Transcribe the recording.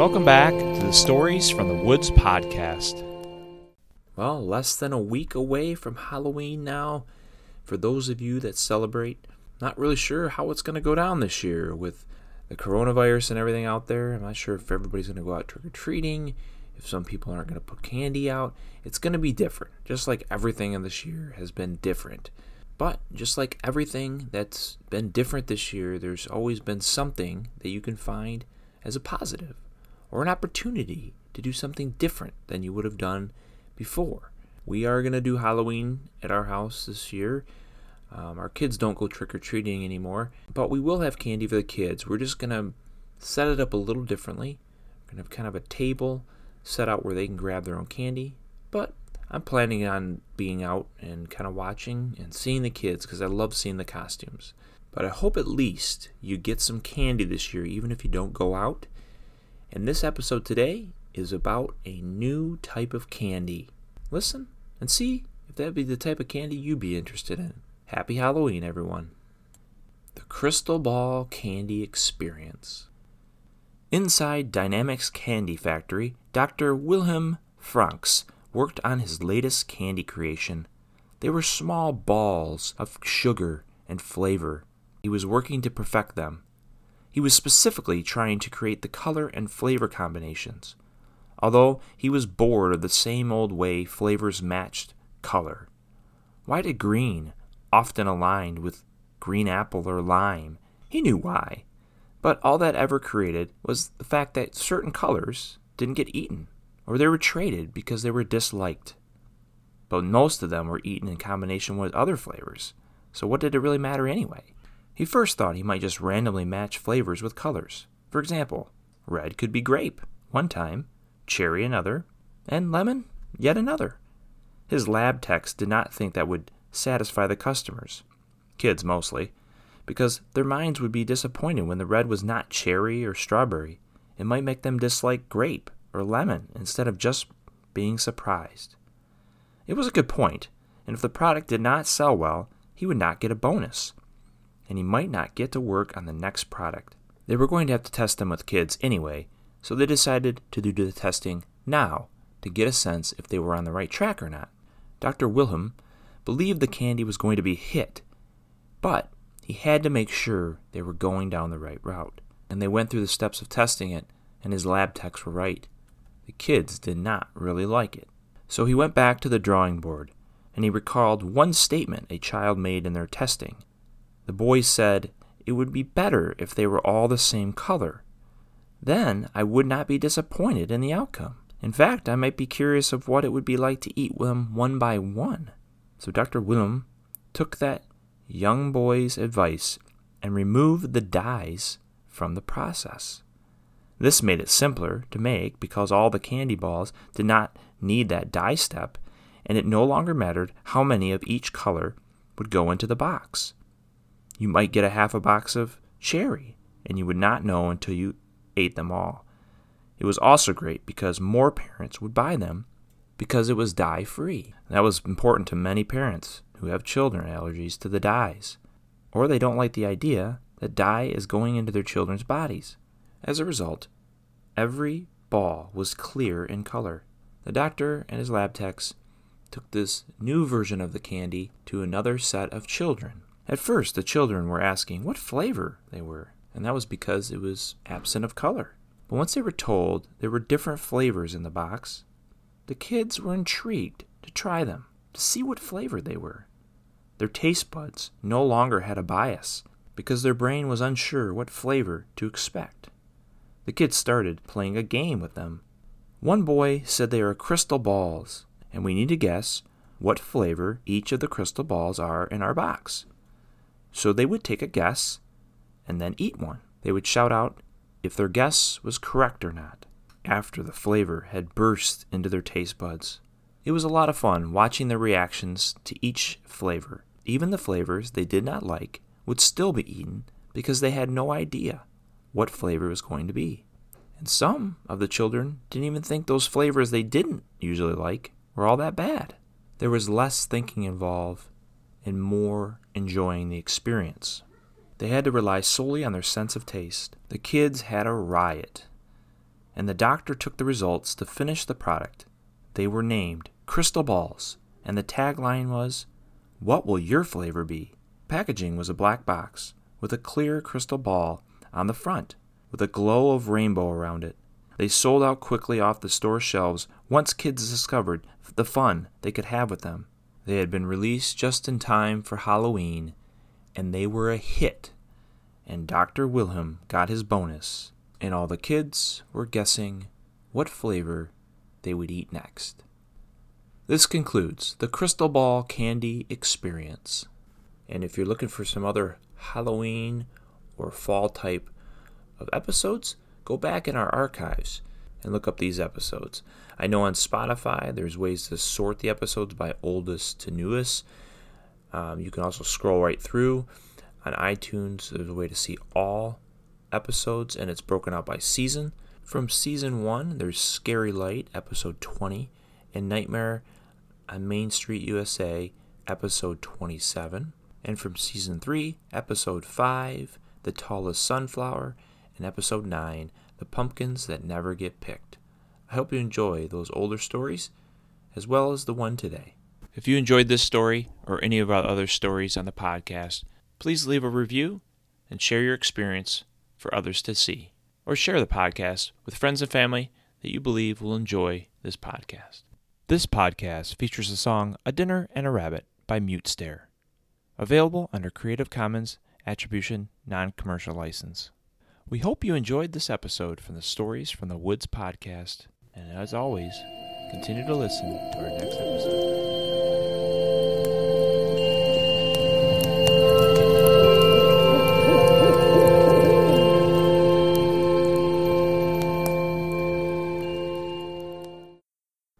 Welcome back to the Stories from the Woods podcast. Well, less than a week away from Halloween now. For those of you that celebrate, not really sure how it's going to go down this year with the coronavirus and everything out there. I'm not sure if everybody's going to go out trick or treating, if some people aren't going to put candy out. It's going to be different, just like everything in this year has been different. But just like everything that's been different this year, there's always been something that you can find as a positive or an opportunity to do something different than you would have done before. We are going to do Halloween at our house this year. Um, our kids don't go trick or treating anymore, but we will have candy for the kids. We're just going to set it up a little differently. We're going to have kind of a table set out where they can grab their own candy. But I'm planning on being out and kind of watching and seeing the kids because I love seeing the costumes. But I hope at least you get some candy this year, even if you don't go out. And this episode today is about a new type of candy. Listen and see if that'd be the type of candy you'd be interested in. Happy Halloween, everyone. The Crystal Ball Candy Experience. Inside Dynamics Candy Factory, Dr. Wilhelm Franks worked on his latest candy creation. They were small balls of sugar and flavor. He was working to perfect them. He was specifically trying to create the color and flavor combinations, although he was bored of the same old way flavors matched color. Why did green often aligned with green apple or lime? He knew why. But all that ever created was the fact that certain colors didn't get eaten, or they were traded because they were disliked. But most of them were eaten in combination with other flavors, so what did it really matter anyway? He first thought he might just randomly match flavors with colors. For example, red could be grape one time, cherry another, and lemon yet another. His lab techs did not think that would satisfy the customers, kids mostly, because their minds would be disappointed when the red was not cherry or strawberry. It might make them dislike grape or lemon instead of just being surprised. It was a good point, and if the product did not sell well, he would not get a bonus and he might not get to work on the next product. They were going to have to test them with kids anyway, so they decided to do the testing now to get a sense if they were on the right track or not. Dr. Wilhelm believed the candy was going to be hit, but he had to make sure they were going down the right route. And they went through the steps of testing it, and his lab techs were right. The kids did not really like it. So he went back to the drawing board, and he recalled one statement a child made in their testing. The boys said it would be better if they were all the same color. Then I would not be disappointed in the outcome. In fact, I might be curious of what it would be like to eat them one by one. So Dr. Wilhelm took that young boy's advice and removed the dyes from the process. This made it simpler to make because all the candy balls did not need that dye step, and it no longer mattered how many of each color would go into the box you might get a half a box of cherry, and you would not know until you ate them all. It was also great because more parents would buy them because it was dye free. That was important to many parents who have children allergies to the dyes, or they don't like the idea that dye is going into their children's bodies. As a result, every ball was clear in color. The doctor and his lab techs took this new version of the candy to another set of children at first, the children were asking what flavor they were, and that was because it was absent of color. But once they were told there were different flavors in the box, the kids were intrigued to try them, to see what flavor they were. Their taste buds no longer had a bias because their brain was unsure what flavor to expect. The kids started playing a game with them. One boy said they are crystal balls, and we need to guess what flavor each of the crystal balls are in our box. So they would take a guess and then eat one. They would shout out if their guess was correct or not after the flavor had burst into their taste buds. It was a lot of fun watching their reactions to each flavor. Even the flavors they did not like would still be eaten because they had no idea what flavor was going to be. And some of the children didn't even think those flavors they didn't usually like were all that bad. There was less thinking involved and more enjoying the experience. They had to rely solely on their sense of taste. The kids had a riot. and the doctor took the results to finish the product. They were named Crystal Balls, and the tagline was, What will your flavor be? Packaging was a black box with a clear crystal ball on the front, with a glow of rainbow around it. They sold out quickly off the store shelves once kids discovered the fun they could have with them. They had been released just in time for Halloween, and they were a hit. And Dr. Wilhelm got his bonus, and all the kids were guessing what flavor they would eat next. This concludes the Crystal Ball Candy Experience. And if you're looking for some other Halloween or fall type of episodes, go back in our archives and look up these episodes. I know on Spotify there's ways to sort the episodes by oldest to newest. Um, you can also scroll right through. On iTunes, there's a way to see all episodes, and it's broken out by season. From season one, there's Scary Light, episode 20, and Nightmare on Main Street, USA, episode 27. And from season three, episode 5, The Tallest Sunflower, and episode 9, The Pumpkins That Never Get Picked. I hope you enjoy those older stories as well as the one today. If you enjoyed this story or any of our other stories on the podcast, please leave a review and share your experience for others to see. Or share the podcast with friends and family that you believe will enjoy this podcast. This podcast features the song A Dinner and a Rabbit by Mute Stare. Available under Creative Commons Attribution Non Commercial License. We hope you enjoyed this episode from the Stories from the Woods podcast, and as always, continue to listen to our next episode.